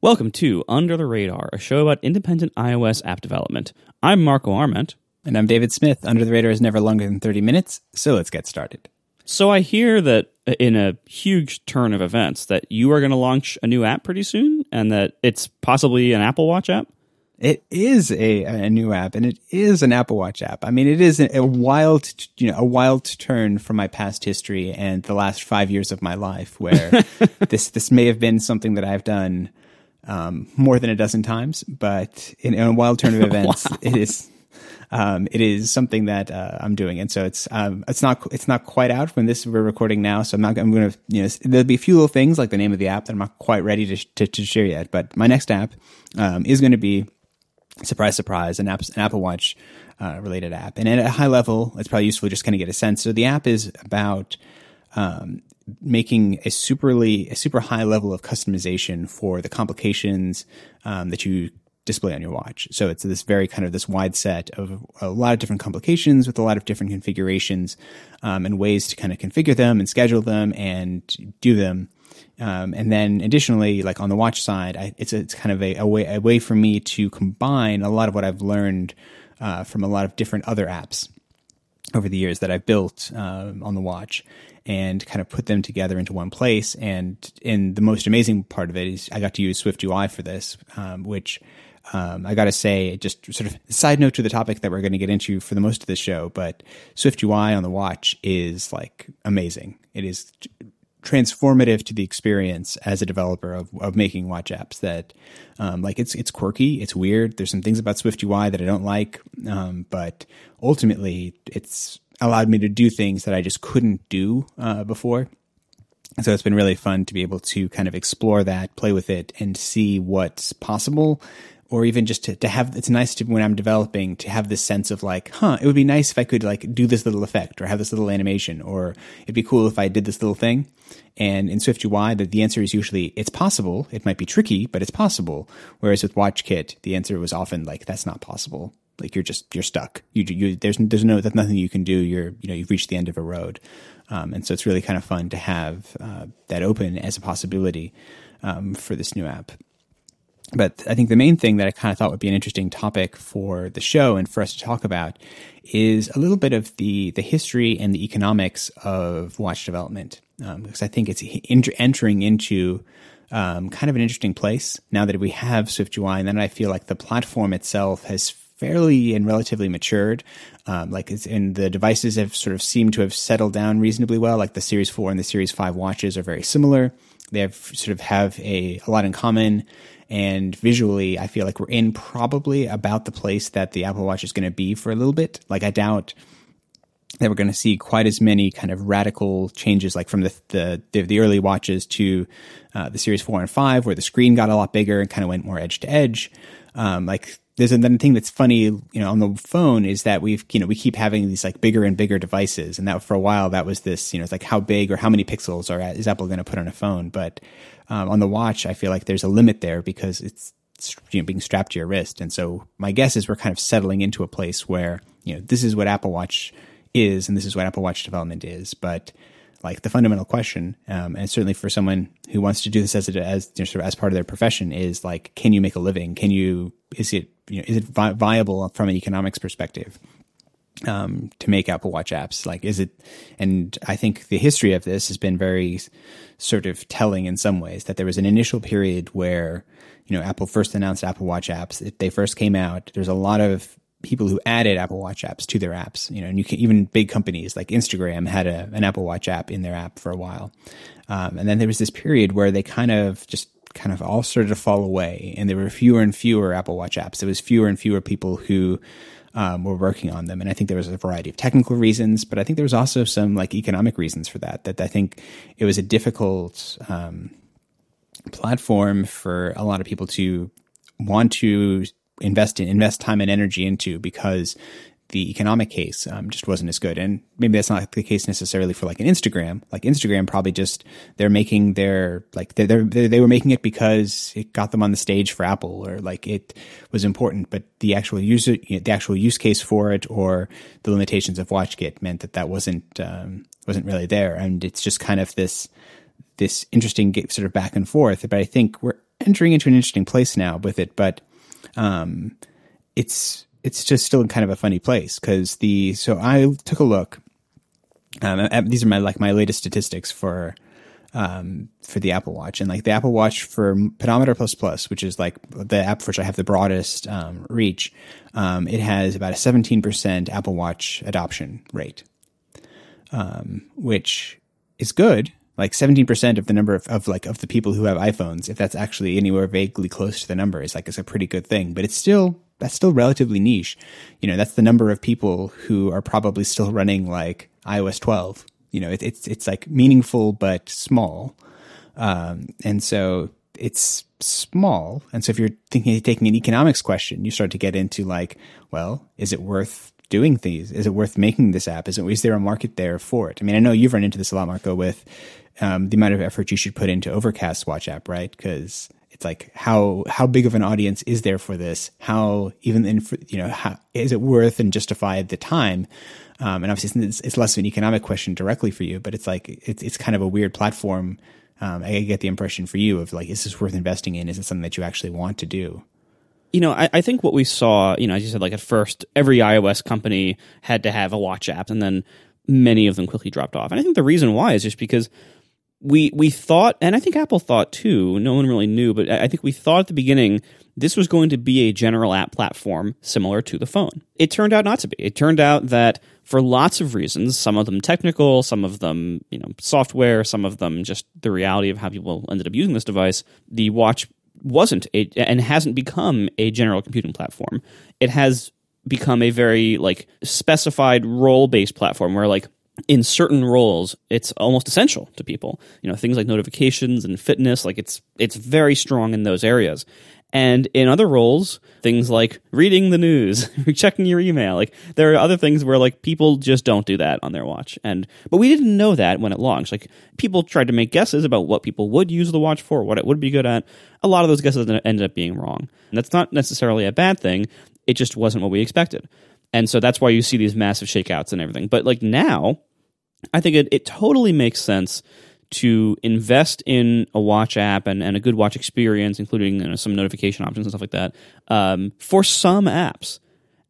Welcome to Under the Radar, a show about independent iOS app development. I'm Marco Arment. And I'm David Smith. Under the Radar is never longer than 30 minutes, so let's get started. So I hear that in a huge turn of events that you are going to launch a new app pretty soon and that it's possibly an Apple Watch app? It is a, a new app, and it is an Apple Watch app. I mean, it is a, a wild, you know, a wild turn from my past history and the last five years of my life, where this this may have been something that I've done um, more than a dozen times, but in, in a wild turn of events, wow. it is um, it is something that uh, I'm doing, and so it's um, it's not it's not quite out when this we're recording now. So I'm not I'm going to you know there'll be a few little things like the name of the app that I'm not quite ready to to, to share yet. But my next app um, is going to be surprise, surprise, an, app, an Apple Watch uh, related app. And at a high level, it's probably useful to just kind of get a sense. So the app is about um, making a superly a super high level of customization for the complications um, that you display on your watch. So it's this very kind of this wide set of a lot of different complications with a lot of different configurations um, and ways to kind of configure them and schedule them and do them um, and then additionally, like on the watch side, I, it's it's kind of a, a, way a way for me to combine a lot of what I've learned uh, from a lot of different other apps over the years that I've built um, on the watch and kind of put them together into one place. And in the most amazing part of it is I got to use Swift UI for this, um, which um, I got to say, just sort of side note to the topic that we're going to get into for the most of the show, but Swift UI on the watch is like amazing. It is transformative to the experience as a developer of, of making watch apps that um, like it's it's quirky it's weird there's some things about swift ui that i don't like um, but ultimately it's allowed me to do things that i just couldn't do uh, before. So it's been really fun to be able to kind of explore that play with it and see what's possible or even just to, to have it's nice to when i'm developing to have this sense of like huh it would be nice if i could like do this little effect or have this little animation or it'd be cool if i did this little thing. And in swift ui the, the answer is usually it's possible. It might be tricky but it's possible. Whereas with watchkit the answer was often like that's not possible like you're just you're stuck. You, you there's there's no there's nothing you can do. You're you know you've reached the end of a road. Um, and so it's really kind of fun to have uh, that open as a possibility um, for this new app. But I think the main thing that I kind of thought would be an interesting topic for the show and for us to talk about is a little bit of the the history and the economics of watch development, um, because I think it's entering into um, kind of an interesting place now that we have SwiftUI, and then I feel like the platform itself has fairly and relatively matured. Um, like it's, and the devices have sort of seemed to have settled down reasonably well. Like the Series Four and the Series Five watches are very similar. They have sort of have a, a lot in common and visually, I feel like we're in probably about the place that the Apple Watch is going to be for a little bit. Like, I doubt that we're going to see quite as many kind of radical changes, like from the the, the, early watches to uh, the Series Four and Five, where the screen got a lot bigger and kind of went more edge to edge. Um, like there's another thing that's funny, you know, on the phone is that we've, you know, we keep having these like bigger and bigger devices, and that for a while that was this, you know, it's like how big or how many pixels are is Apple going to put on a phone? But um, on the watch, I feel like there's a limit there because it's you know, being strapped to your wrist, and so my guess is we're kind of settling into a place where you know this is what Apple Watch is, and this is what Apple Watch development is, but like the fundamental question, um, and certainly for someone who wants to do this as a, as you know, sort of as part of their profession, is like, can you make a living? Can you is it you know is it vi- viable from an economics perspective? Um, to make Apple Watch apps, like is it? And I think the history of this has been very sort of telling in some ways. That there was an initial period where you know Apple first announced Apple Watch apps. They first came out. There's a lot of people who added Apple Watch apps to their apps. You know, and you can even big companies like Instagram had a, an Apple Watch app in their app for a while, um, and then there was this period where they kind of just kind of all started to fall away, and there were fewer and fewer Apple Watch apps. There was fewer and fewer people who um, were working on them, and I think there was a variety of technical reasons, but I think there was also some like economic reasons for that. That I think it was a difficult um, platform for a lot of people to want to invest in, invest time and energy into because the economic case um, just wasn't as good. And maybe that's not the case necessarily for like an Instagram. Like Instagram probably just they're making their like they they were making it because it got them on the stage for Apple or like it was important. But the actual user the actual use case for it or the limitations of WatchKit meant that that wasn't um, wasn't really there. And it's just kind of this this interesting sort of back and forth. But I think we're entering into an interesting place now with it, but um, it's it's just still kind of a funny place because the so I took a look. Um, these are my like my latest statistics for um, for the Apple Watch, and like the Apple Watch for Pedometer Plus Plus, which is like the app for which I have the broadest um, reach. Um, it has about a seventeen percent Apple Watch adoption rate, um, which is good. Like seventeen percent of the number of, of like of the people who have iPhones, if that's actually anywhere vaguely close to the number, is like it's a pretty good thing. But it's still that's still relatively niche. You know, that's the number of people who are probably still running like iOS 12. You know, it, it's it's like meaningful but small, um, and so it's small. And so if you're thinking taking an economics question, you start to get into like, well, is it worth doing these? Is it worth making this app? Is it is there a market there for it? I mean, I know you've run into this a lot, Marco, with um, the amount of effort you should put into Overcast Watch app, right? Because it's like how how big of an audience is there for this? How even in you know how is it worth and justified the time? Um, and obviously, it's, it's, less of an economic question directly for you, but it's like it's it's kind of a weird platform. Um, I get the impression for you of like, is this worth investing in? Is it something that you actually want to do? You know, I, I think what we saw, you know, as you said, like at first, every iOS company had to have a watch app, and then many of them quickly dropped off. And I think the reason why is just because we we thought, and I think Apple thought too. No one really knew, but I think we thought at the beginning this was going to be a general app platform similar to the phone. It turned out not to be. It turned out that for lots of reasons, some of them technical, some of them you know software, some of them just the reality of how people ended up using this device. The watch wasn't a, and hasn't become a general computing platform. It has become a very like specified role based platform where like in certain roles it's almost essential to people. You know things like notifications and fitness like it's it's very strong in those areas. And in other roles things like reading the news checking your email like there are other things where like people just don't do that on their watch. And but we didn't know that when it launched. Like people tried to make guesses about what people would use the watch for what it would be good at. A lot of those guesses ended up being wrong. And that's not necessarily a bad thing. It just wasn't what we expected. And so that's why you see these massive shakeouts and everything. But like now I think it, it totally makes sense to invest in a watch app and, and a good watch experience, including you know, some notification options and stuff like that, um, for some apps.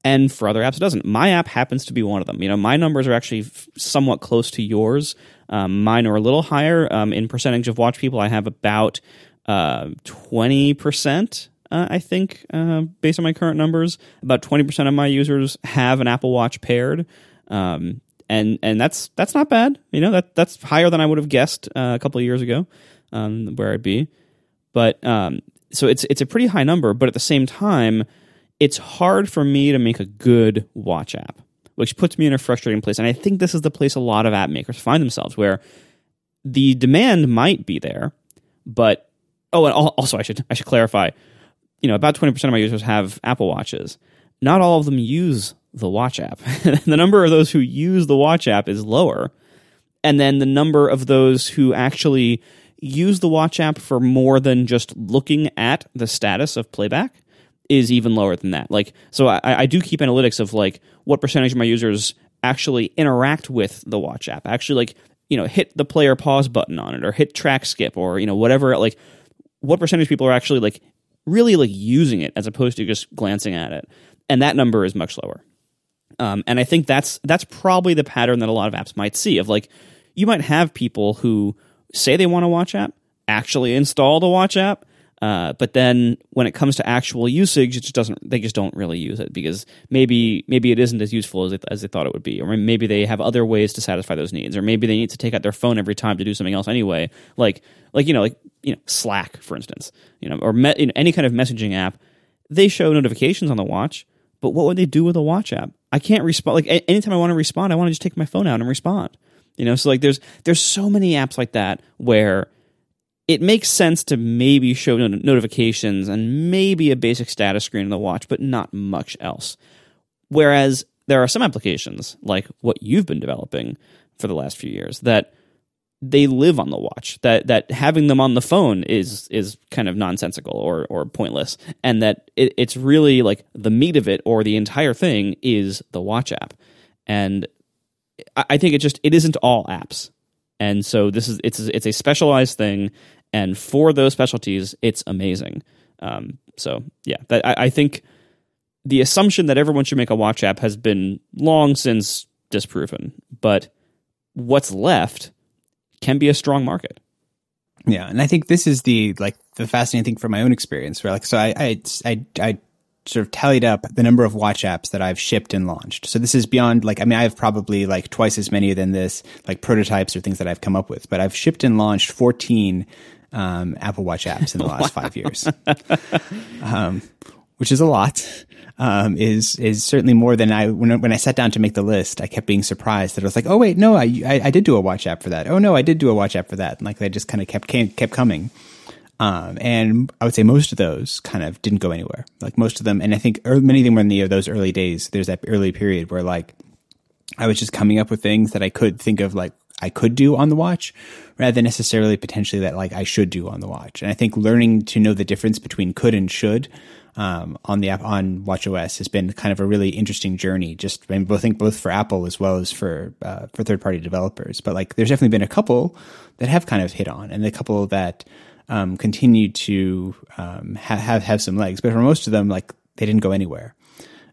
And for other apps, it doesn't. My app happens to be one of them. You know, my numbers are actually f- somewhat close to yours. Um, mine are a little higher um, in percentage of watch people. I have about uh, twenty uh, percent. Uh, I think, uh, based on my current numbers, about twenty percent of my users have an Apple Watch paired. Um, and and that's that's not bad. You know that that's higher than I would have guessed uh, a couple of years ago, um, where I'd be. But um, so it's it's a pretty high number. But at the same time, it's hard for me to make a good watch app, which puts me in a frustrating place. And I think this is the place a lot of app makers find themselves, where the demand might be there, but oh, and also I should I should clarify. You know, about twenty percent of my users have Apple Watches. Not all of them use the watch app. the number of those who use the watch app is lower. And then the number of those who actually use the watch app for more than just looking at the status of playback is even lower than that. Like, so I, I do keep analytics of like what percentage of my users actually interact with the watch app, actually like, you know, hit the player pause button on it or hit track skip or, you know, whatever, like what percentage of people are actually like really like using it as opposed to just glancing at it. And that number is much lower. Um, and I think that's that's probably the pattern that a lot of apps might see of like you might have people who say they want a watch app, actually install the watch app, uh, but then when it comes to actual usage, it just doesn't. They just don't really use it because maybe maybe it isn't as useful as they, as they thought it would be, or maybe they have other ways to satisfy those needs, or maybe they need to take out their phone every time to do something else anyway, like like you know like you know Slack for instance, you know, or me, you know, any kind of messaging app. They show notifications on the watch, but what would they do with a watch app? I can't respond. Like anytime I want to respond, I want to just take my phone out and respond. You know, so like there's there's so many apps like that where it makes sense to maybe show notifications and maybe a basic status screen on the watch, but not much else. Whereas there are some applications like what you've been developing for the last few years that they live on the watch that that having them on the phone is is kind of nonsensical or or pointless and that it, it's really like the meat of it or the entire thing is the watch app. And I, think it just it isn't all apps. And so this is it's it's a specialized thing and for those specialties, it's amazing. Um, so yeah, that, I, I think the assumption that everyone should make a watch app has been long since disproven, but what's left can be a strong market. Yeah, and I think this is the like the fascinating thing from my own experience. Where like, so I I I, I sort of tallied up the number of watch apps that I've shipped and launched. So this is beyond like I mean I have probably like twice as many than this like prototypes or things that I've come up with, but I've shipped and launched 14 um, Apple Watch apps in the last wow. five years, um, which is a lot um, is is certainly more than I when when I sat down to make the list. I kept being surprised that I was like, oh wait, no, I, I, I did do a watch app for that. Oh no, I did do a watch app for that. And like they just kind of kept came, kept coming. Um, and I would say most of those kind of didn't go anywhere. Like most of them, and I think early, many of them were in the those early days. There's that early period where like I was just coming up with things that I could think of like I could do on the watch rather than necessarily potentially that like I should do on the watch. And I think learning to know the difference between could and should um, on the app on WatchOS has been kind of a really interesting journey. Just I, mean, think both for Apple as well as for uh, for third party developers. But like, there's definitely been a couple that have kind of hit on, and a couple that um, continue to um, have, have have some legs. But for most of them, like they didn't go anywhere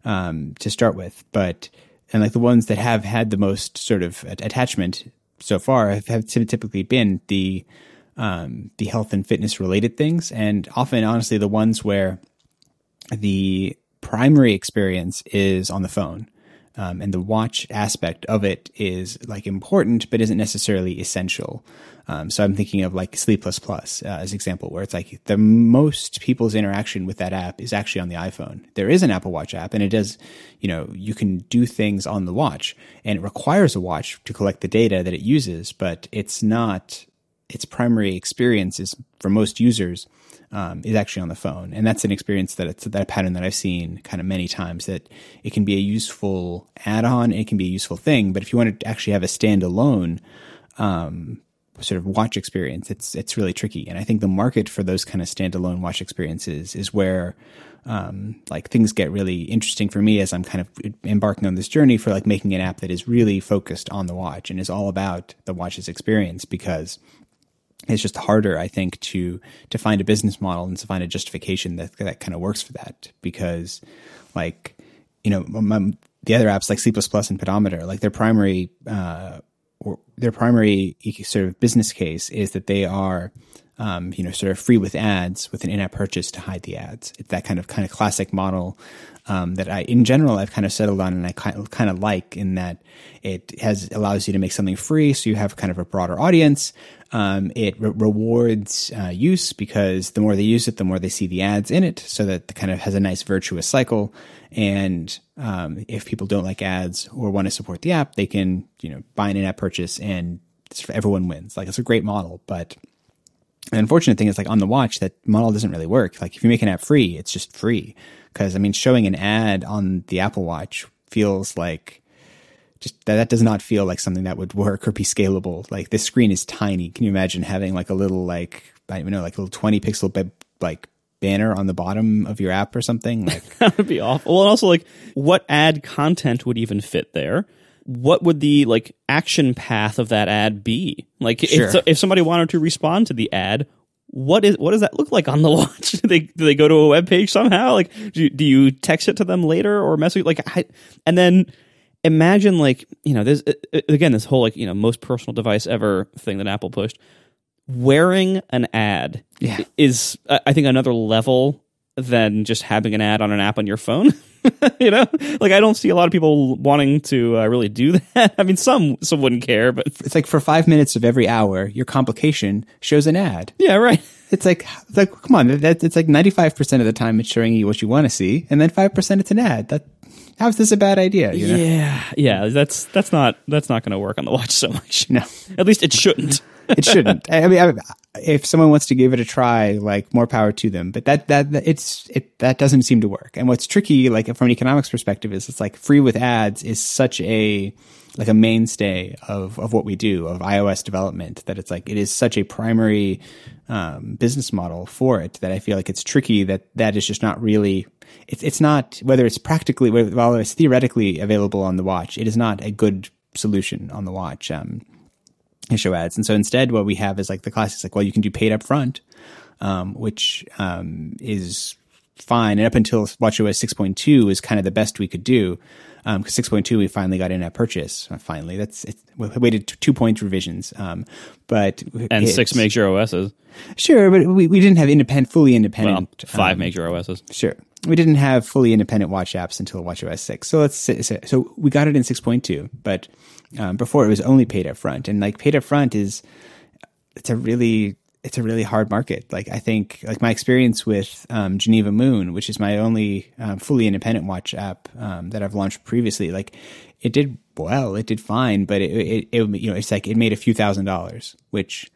um, to start with. But and like the ones that have had the most sort of attachment so far have, have typically been the um, the health and fitness related things, and often, honestly, the ones where the primary experience is on the phone. Um, and the watch aspect of it is like important, but isn't necessarily essential. Um, so I'm thinking of like Sleep Plus Plus uh, as an example, where it's like the most people's interaction with that app is actually on the iPhone. There is an Apple Watch app, and it does, you know, you can do things on the watch, and it requires a watch to collect the data that it uses, but it's not its primary experience is for most users um, is actually on the phone, and that's an experience that it's that pattern that I've seen kind of many times. That it can be a useful add-on, it can be a useful thing, but if you want to actually have a standalone um, sort of watch experience, it's it's really tricky. And I think the market for those kind of standalone watch experiences is where um, like things get really interesting for me as I'm kind of embarking on this journey for like making an app that is really focused on the watch and is all about the watch's experience because it's just harder, I think, to to find a business model and to find a justification that that kind of works for that. Because, like, you know, my, the other apps like Sleep Plus and Pedometer, like their primary uh, their primary sort of business case is that they are, um, you know, sort of free with ads with an in-app purchase to hide the ads. It's that kind of kind of classic model um, that I, in general, I've kind of settled on and I kind of, kind of like in that it has allows you to make something free, so you have kind of a broader audience. Um, it re- rewards uh, use because the more they use it, the more they see the ads in it, so that kind of has a nice virtuous cycle. And um, if people don't like ads or want to support the app, they can you know buy an in-app purchase and everyone wins. Like it's a great model, but the unfortunate thing is like on the watch that model doesn't really work. Like if you make an app free, it's just free. Because I mean, showing an ad on the Apple Watch feels like just that, that does not feel like something that would work or be scalable. Like this screen is tiny. Can you imagine having like a little like I don't even know like a little twenty pixel be- like banner on the bottom of your app or something? Like that would be awful. Well, and also like what ad content would even fit there? What would the like action path of that ad be? Like sure. if if somebody wanted to respond to the ad, what is what does that look like on the watch? do they do they go to a web page somehow? Like do, do you text it to them later or message like I, and then imagine like you know this uh, uh, again this whole like you know most personal device ever thing that Apple pushed wearing an ad yeah. is uh, I think another level than just having an ad on an app on your phone. you know, like I don't see a lot of people wanting to uh, really do that. I mean, some some wouldn't care, but it's like for five minutes of every hour, your complication shows an ad. Yeah, right. It's like, it's like come on, that, it's like ninety five percent of the time it's showing you what you want to see, and then five percent it's an ad. That how's this a bad idea? You know? Yeah, yeah. That's that's not that's not going to work on the watch so much. No, at least it shouldn't it shouldn't. I mean, I, if someone wants to give it a try, like more power to them. But that, that, that it's it that doesn't seem to work. And what's tricky, like from an economics perspective, is it's like free with ads is such a like a mainstay of of what we do of iOS development that it's like it is such a primary um, business model for it that I feel like it's tricky that that is just not really it's it's not whether it's practically while it's theoretically available on the watch it is not a good solution on the watch. Um, show ads. And so instead, what we have is like the classics, like, well, you can do paid up front, um, which um, is fine. And up until WatchOS 6.2 is kind of the best we could do. Because um, 6.2, we finally got in-app purchase. Uh, finally, that's it, we waited two point revisions. Um, but and six major OSs. Sure, but we, we didn't have independent, fully independent. Well, five um, major OSs. Sure, we didn't have fully independent watch apps until WatchOS 6. So let's say, so we got it in 6.2, but um, before it was only paid up front, and like paid up front is it's a really it's a really hard market. Like I think, like my experience with um, Geneva Moon, which is my only um, fully independent watch app um, that I've launched previously, like it did well, it did fine, but it, it, it, you know, it's like it made a few thousand dollars, which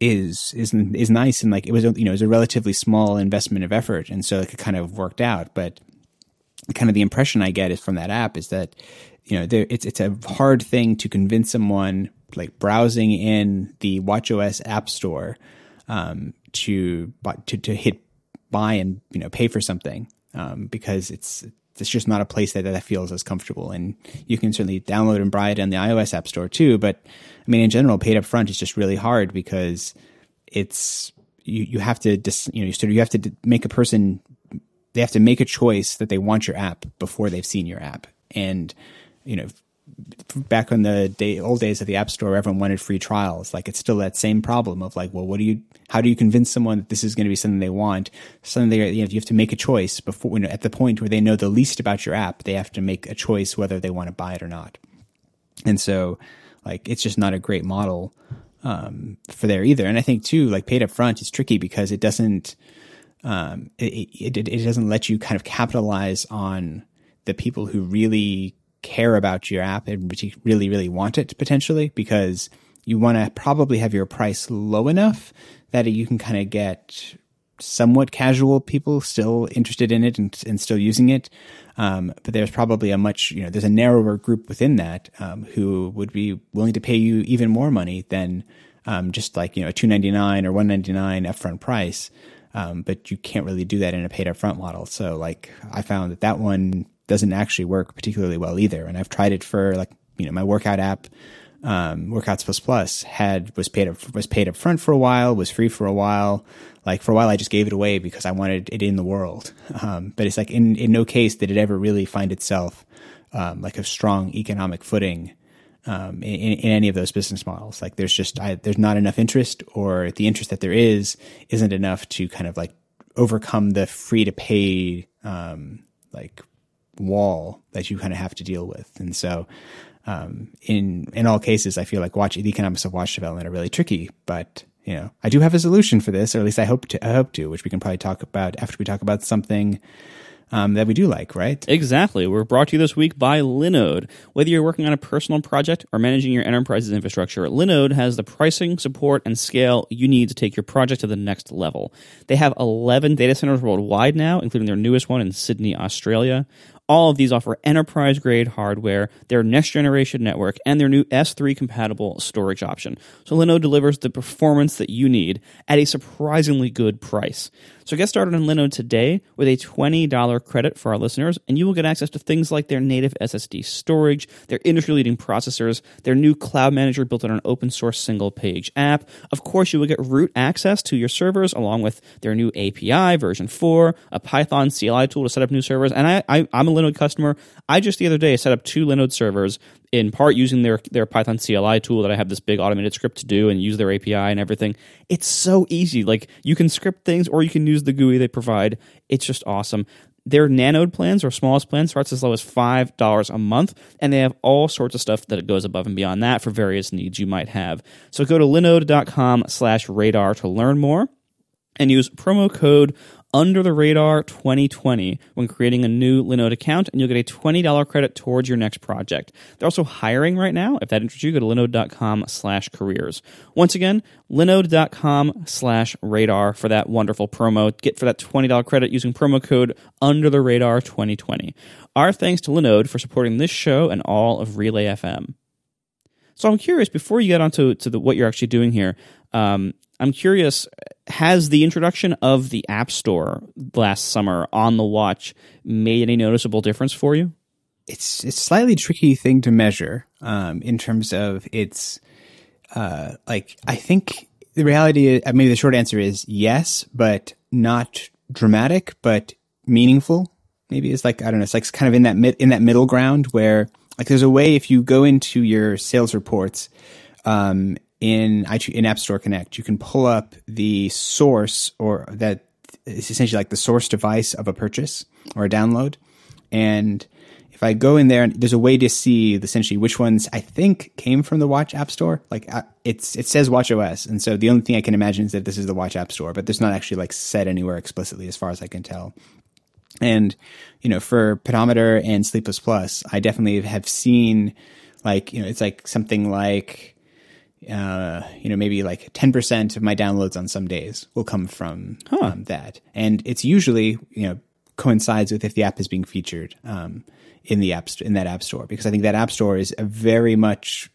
is is is nice and like it was you know it was a relatively small investment of effort, and so like, it kind of worked out. But kind of the impression I get is from that app is that you know there, it's it's a hard thing to convince someone like browsing in the WatchOS app store um, to to to hit buy and you know pay for something um, because it's it's just not a place that that feels as comfortable. And you can certainly download and buy it in the iOS app store too. But I mean, in general, paid up front is just really hard because it's you you have to dis, you know you have to make a person they have to make a choice that they want your app before they've seen your app and you know back in the day, old days of the App Store, everyone wanted free trials. Like it's still that same problem of like, well, what do you, how do you convince someone that this is going to be something they want? Something they, you know, you have to make a choice before, you know, at the point where they know the least about your app, they have to make a choice whether they want to buy it or not. And so, like, it's just not a great model um, for there either. And I think too, like paid up front is tricky because it doesn't, um, it, it, it doesn't let you kind of capitalize on the people who really care about your app and really, really want it potentially because you want to probably have your price low enough that you can kind of get somewhat casual people still interested in it and, and still using it. Um, but there's probably a much, you know, there's a narrower group within that um, who would be willing to pay you even more money than um, just like, you know, a 299 or 199 upfront price. Um, but you can't really do that in a paid upfront model. So like I found that that one doesn't actually work particularly well either. And I've tried it for like, you know, my workout app, um, Workouts Plus Plus had, was paid up, was paid up front for a while, was free for a while. Like for a while, I just gave it away because I wanted it in the world. Um, but it's like in, in no case did it ever really find itself, um, like a strong economic footing. Um, in, in, any of those business models. Like there's just, I, there's not enough interest or the interest that there is isn't enough to kind of like overcome the free to pay, um, like wall that you kind of have to deal with. And so, um, in in all cases, I feel like watch the economics of watch development are really tricky. But you know, I do have a solution for this, or at least I hope to. I hope to, which we can probably talk about after we talk about something. Um, that we do like, right? Exactly. We're brought to you this week by Linode. Whether you're working on a personal project or managing your enterprise's infrastructure, Linode has the pricing, support, and scale you need to take your project to the next level. They have 11 data centers worldwide now, including their newest one in Sydney, Australia. All of these offer enterprise grade hardware, their next generation network, and their new S3 compatible storage option. So Linode delivers the performance that you need at a surprisingly good price. So get started on Linode today with a $20 credit for our listeners, and you will get access to things like their native SSD storage, their industry leading processors, their new cloud manager built on an open source single page app. Of course, you will get root access to your servers along with their new API version 4, a Python CLI tool to set up new servers. And I, I, I'm a Linode customer. I just the other day set up two Linode servers in part using their their Python CLI tool that I have this big automated script to do and use their API and everything. It's so easy. Like you can script things or you can use the GUI they provide. It's just awesome. Their Nanode plans or smallest plan starts as low as five dollars a month, and they have all sorts of stuff that goes above and beyond that for various needs you might have. So go to linode.com slash radar to learn more and use promo code under the radar 2020 when creating a new Linode account, and you'll get a $20 credit towards your next project. They're also hiring right now. If that interests you, go to linode.com slash careers. Once again, linode.com slash radar for that wonderful promo. Get for that $20 credit using promo code under the radar 2020. Our thanks to Linode for supporting this show and all of Relay FM. So I'm curious, before you get onto to the, what you're actually doing here, um, I'm curious, has the introduction of the App Store last summer on the watch made any noticeable difference for you? It's it's slightly tricky thing to measure um, in terms of its uh, like I think the reality is, maybe the short answer is yes, but not dramatic, but meaningful. Maybe it's like I don't know. It's like kind of in that mid, in that middle ground where like there's a way if you go into your sales reports um, in in App Store Connect, you can pull up the source or that is essentially like the source device of a purchase or a download, and if I go in there and there's a way to see essentially which ones I think came from the Watch App Store. Like uh, it's it says Watch OS, and so the only thing I can imagine is that this is the Watch App Store, but there's not actually like said anywhere explicitly as far as I can tell. And you know, for Pedometer and Sleepless Plus, I definitely have seen like you know it's like something like uh, you know, maybe like 10% of my downloads on some days will come from huh. um, that. And it's usually, you know, coincides with if the app is being featured. Um, in the app in that app store because I think that app store is a very much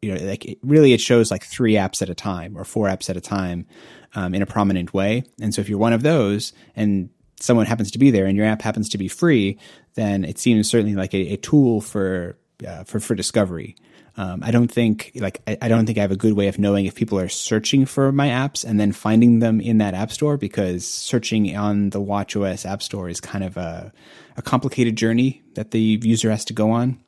you know like it, really it shows like three apps at a time or four apps at a time um, in a prominent way and so if you're one of those and someone happens to be there and your app happens to be free then it seems certainly like a, a tool for uh, for for discovery um, I don't think like I, I, don't think I have a good way of knowing if people are searching for my apps and then finding them in that app store because searching on the WatchOS app store is kind of a, a complicated journey that the user has to go on.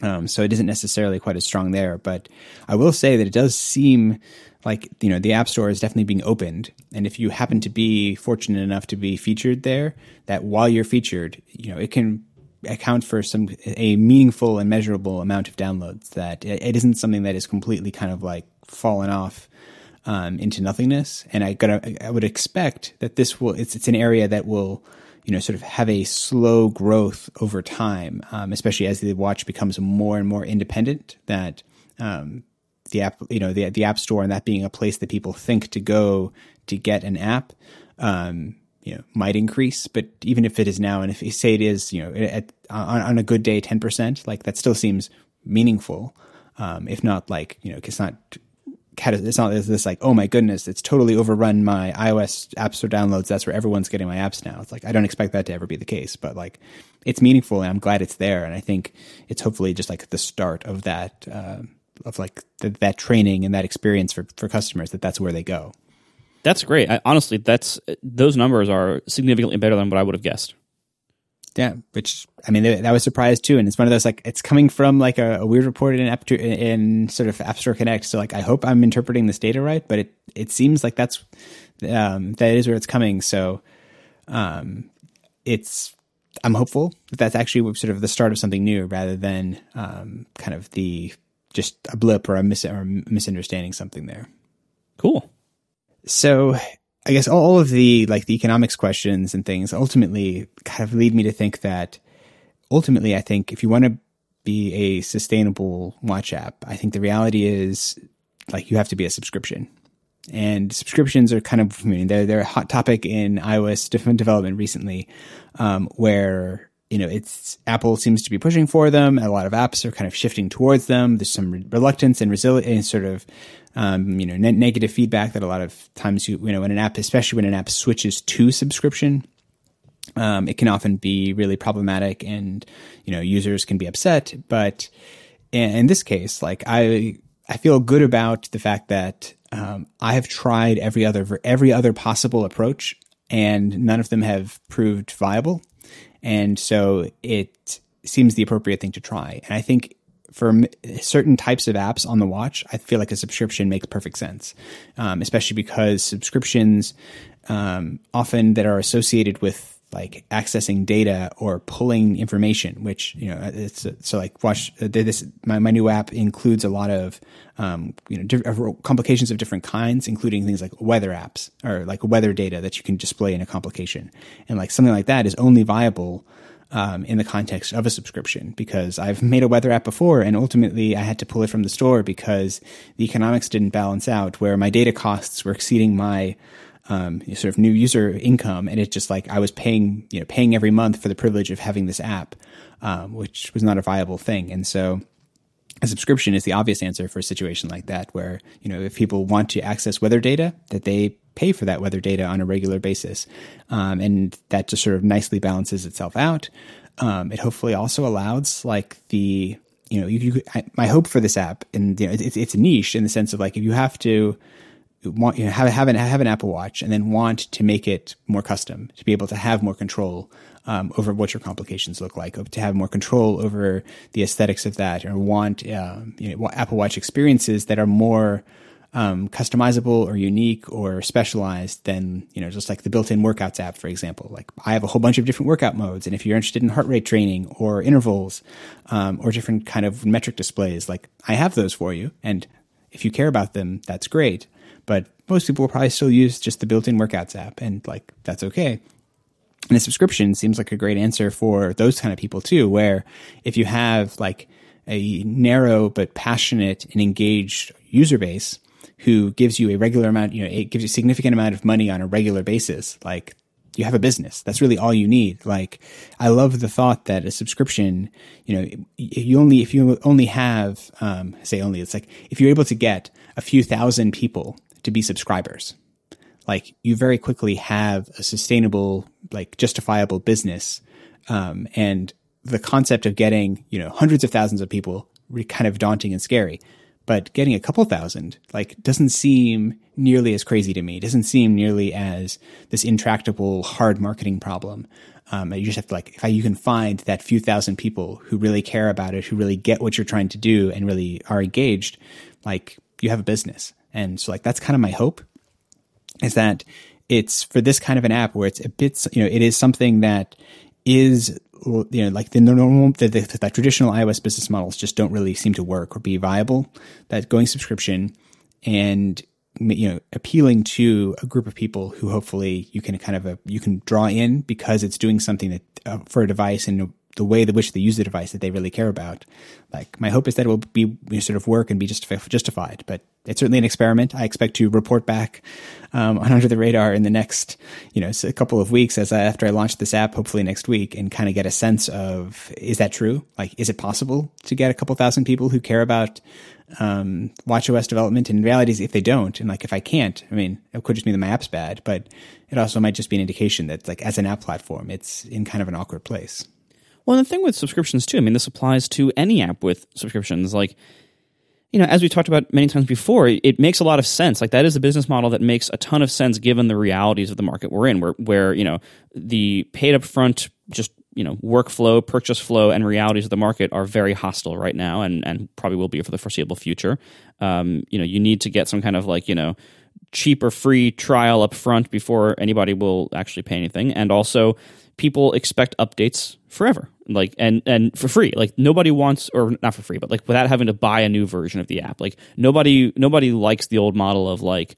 Um, so it isn't necessarily quite as strong there, but I will say that it does seem like you know the app store is definitely being opened, and if you happen to be fortunate enough to be featured there, that while you're featured, you know it can account for some a meaningful and measurable amount of downloads. That it isn't something that is completely kind of like fallen off um, into nothingness. And I got I would expect that this will it's it's an area that will you know sort of have a slow growth over time, um, especially as the watch becomes more and more independent. That um, the app you know the the app store and that being a place that people think to go to get an app. Um, you know might increase but even if it is now and if you say it is you know at, on, on a good day 10% like that still seems meaningful. Um, if not like you know it's not it's not this like oh my goodness it's totally overrun my ios app store downloads that's where everyone's getting my apps now. It's like i don't expect that to ever be the case but like it's meaningful and i'm glad it's there and i think it's hopefully just like the start of that uh, of like the, that training and that experience for for customers that that's where they go that's great. I, honestly, that's those numbers are significantly better than what I would have guessed. Yeah, which I mean, that was surprised too, and it's one of those like it's coming from like a, a weird report in App in sort of App Store Connect. So like, I hope I'm interpreting this data right, but it it seems like that's um, that is where it's coming. So, um, it's I'm hopeful that that's actually sort of the start of something new rather than um, kind of the just a blip or a mis- or misunderstanding something there. Cool. So I guess all of the like the economics questions and things ultimately kind of lead me to think that ultimately I think if you want to be a sustainable watch app, I think the reality is like you have to be a subscription. And subscriptions are kind of, I mean, they're, they're a hot topic in iOS development recently, um, where you know, it's Apple seems to be pushing for them. A lot of apps are kind of shifting towards them. There's some reluctance and resilience, sort of, um, you know, ne- negative feedback that a lot of times you, you know, when an app, especially when an app switches to subscription, um, it can often be really problematic, and you know, users can be upset. But in, in this case, like I, I feel good about the fact that um, I have tried every other every other possible approach, and none of them have proved viable. And so it seems the appropriate thing to try. And I think for certain types of apps on the watch, I feel like a subscription makes perfect sense, um, especially because subscriptions um, often that are associated with like accessing data or pulling information, which you know it's so like watch uh, this. My, my new app includes a lot of um, you know diff- complications of different kinds, including things like weather apps or like weather data that you can display in a complication, and like something like that is only viable. Um, in the context of a subscription, because I've made a weather app before, and ultimately I had to pull it from the store because the economics didn't balance out, where my data costs were exceeding my um, sort of new user income, and it's just like I was paying, you know, paying every month for the privilege of having this app, um, which was not a viable thing. And so, a subscription is the obvious answer for a situation like that, where you know if people want to access weather data, that they pay for that weather data on a regular basis, um, and that just sort of nicely balances itself out. Um, it hopefully also allows like the you know, you, you I, my hope for this app, and you know, it's it's a niche in the sense of like if you have to want you know have have an have an Apple Watch and then want to make it more custom to be able to have more control um, over what your complications look like, to have more control over the aesthetics of that, or want um, you know Apple Watch experiences that are more um, customizable or unique or specialized than you know just like the built-in workouts app, for example. Like I have a whole bunch of different workout modes, and if you're interested in heart rate training or intervals um, or different kind of metric displays, like I have those for you, and if you care about them, that's great. But most people will probably still use just the built-in workouts app, and like that's okay. And a subscription seems like a great answer for those kind of people too, where if you have like a narrow but passionate and engaged user base who gives you a regular amount, you know, it gives you a significant amount of money on a regular basis, like you have a business. That's really all you need. Like, I love the thought that a subscription, you know, you only, if you only have, um, say only, it's like if you're able to get a few thousand people to be subscribers. Like you very quickly have a sustainable, like justifiable business. Um, and the concept of getting, you know, hundreds of thousands of people kind of daunting and scary. But getting a couple thousand, like, doesn't seem nearly as crazy to me. It doesn't seem nearly as this intractable, hard marketing problem. Um, you just have to like, if I, you can find that few thousand people who really care about it, who really get what you're trying to do and really are engaged, like, you have a business. And so like that's kind of my hope is that it's for this kind of an app where it's a bit, you know, it is something that is, you know, like the normal, the, the, the traditional iOS business models just don't really seem to work or be viable. That going subscription and you know appealing to a group of people who hopefully you can kind of uh, you can draw in because it's doing something that uh, for a device and the way in which they use the device that they really care about. Like my hope is that it will be sort of work and be justified, but it's certainly an experiment. I expect to report back um, on Under the Radar in the next, you know, a couple of weeks as I, after I launch this app, hopefully next week, and kind of get a sense of is that true? Like, is it possible to get a couple thousand people who care about um, WatchOS development? And reality is, if they don't, and like if I can't, I mean, it could just mean that my app's bad, but it also might just be an indication that, like, as an app platform, it's in kind of an awkward place. Well, the thing with subscriptions too, I mean, this applies to any app with subscriptions. Like, you know, as we talked about many times before, it, makes a lot of sense. Like that is a business model that makes a ton of sense given the realities of the market we're in, where where you know the paid upfront just you know workflow, purchase flow, and realities of the market are very hostile right now, and and probably will be for the foreseeable future. Um, you know, you need to get some kind of like you know cheap or free trial up front before anybody will actually pay anything, and also people expect updates forever. Like and and for free. Like nobody wants or not for free but like without having to buy a new version of the app. Like nobody nobody likes the old model of like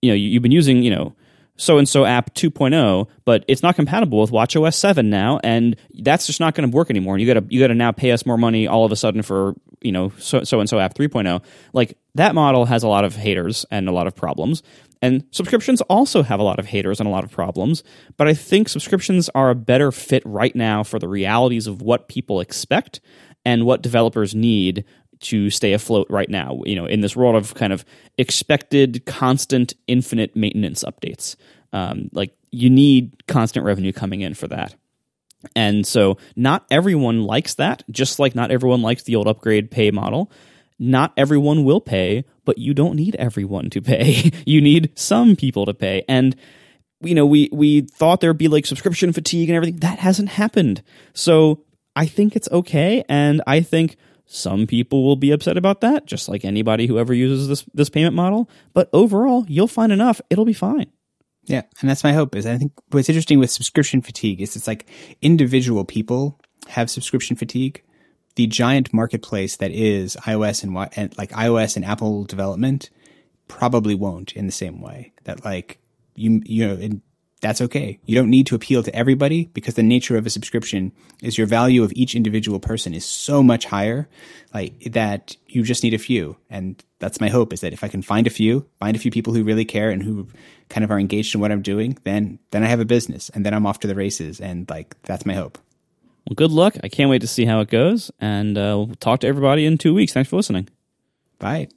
you know you, have been using you know so and so app 2.0 but it's not compatible with watchOS 7 now and that's just not going to work anymore. And you got to you got to now pay us more money all of a sudden for you know so so and so app 3.0 like that model has a lot of haters and a lot of problems and subscriptions also have a lot of haters and a lot of problems, but I think subscriptions are a better fit right now for the realities of what people expect and what developers need to stay afloat right now, you know, in this world of kind of expected, constant, infinite maintenance updates. Um, like you need constant revenue coming in for that. And so not everyone likes that, just like not everyone likes the old upgrade pay model not everyone will pay, but you don't need everyone to pay. you need some people to pay. And you know, we we thought there'd be like subscription fatigue and everything. That hasn't happened. So I think it's okay, and I think some people will be upset about that, just like anybody who ever uses this this payment model. But overall, you'll find enough; it'll be fine. Yeah, and that's my hope. Is I think what's interesting with subscription fatigue is it's like individual people have subscription fatigue, the giant marketplace that is iOS and, and like iOS and Apple development probably won't in the same way that like you you know and that's okay. You don't need to appeal to everybody because the nature of a subscription is your value of each individual person is so much higher like that you just need a few. And that's my hope is that if I can find a few, find a few people who really care and who kind of are engaged in what I'm doing, then then I have a business and then I'm off to the races and like that's my hope. Well, good luck. I can't wait to see how it goes. And uh, we'll talk to everybody in two weeks. Thanks for listening. Bye.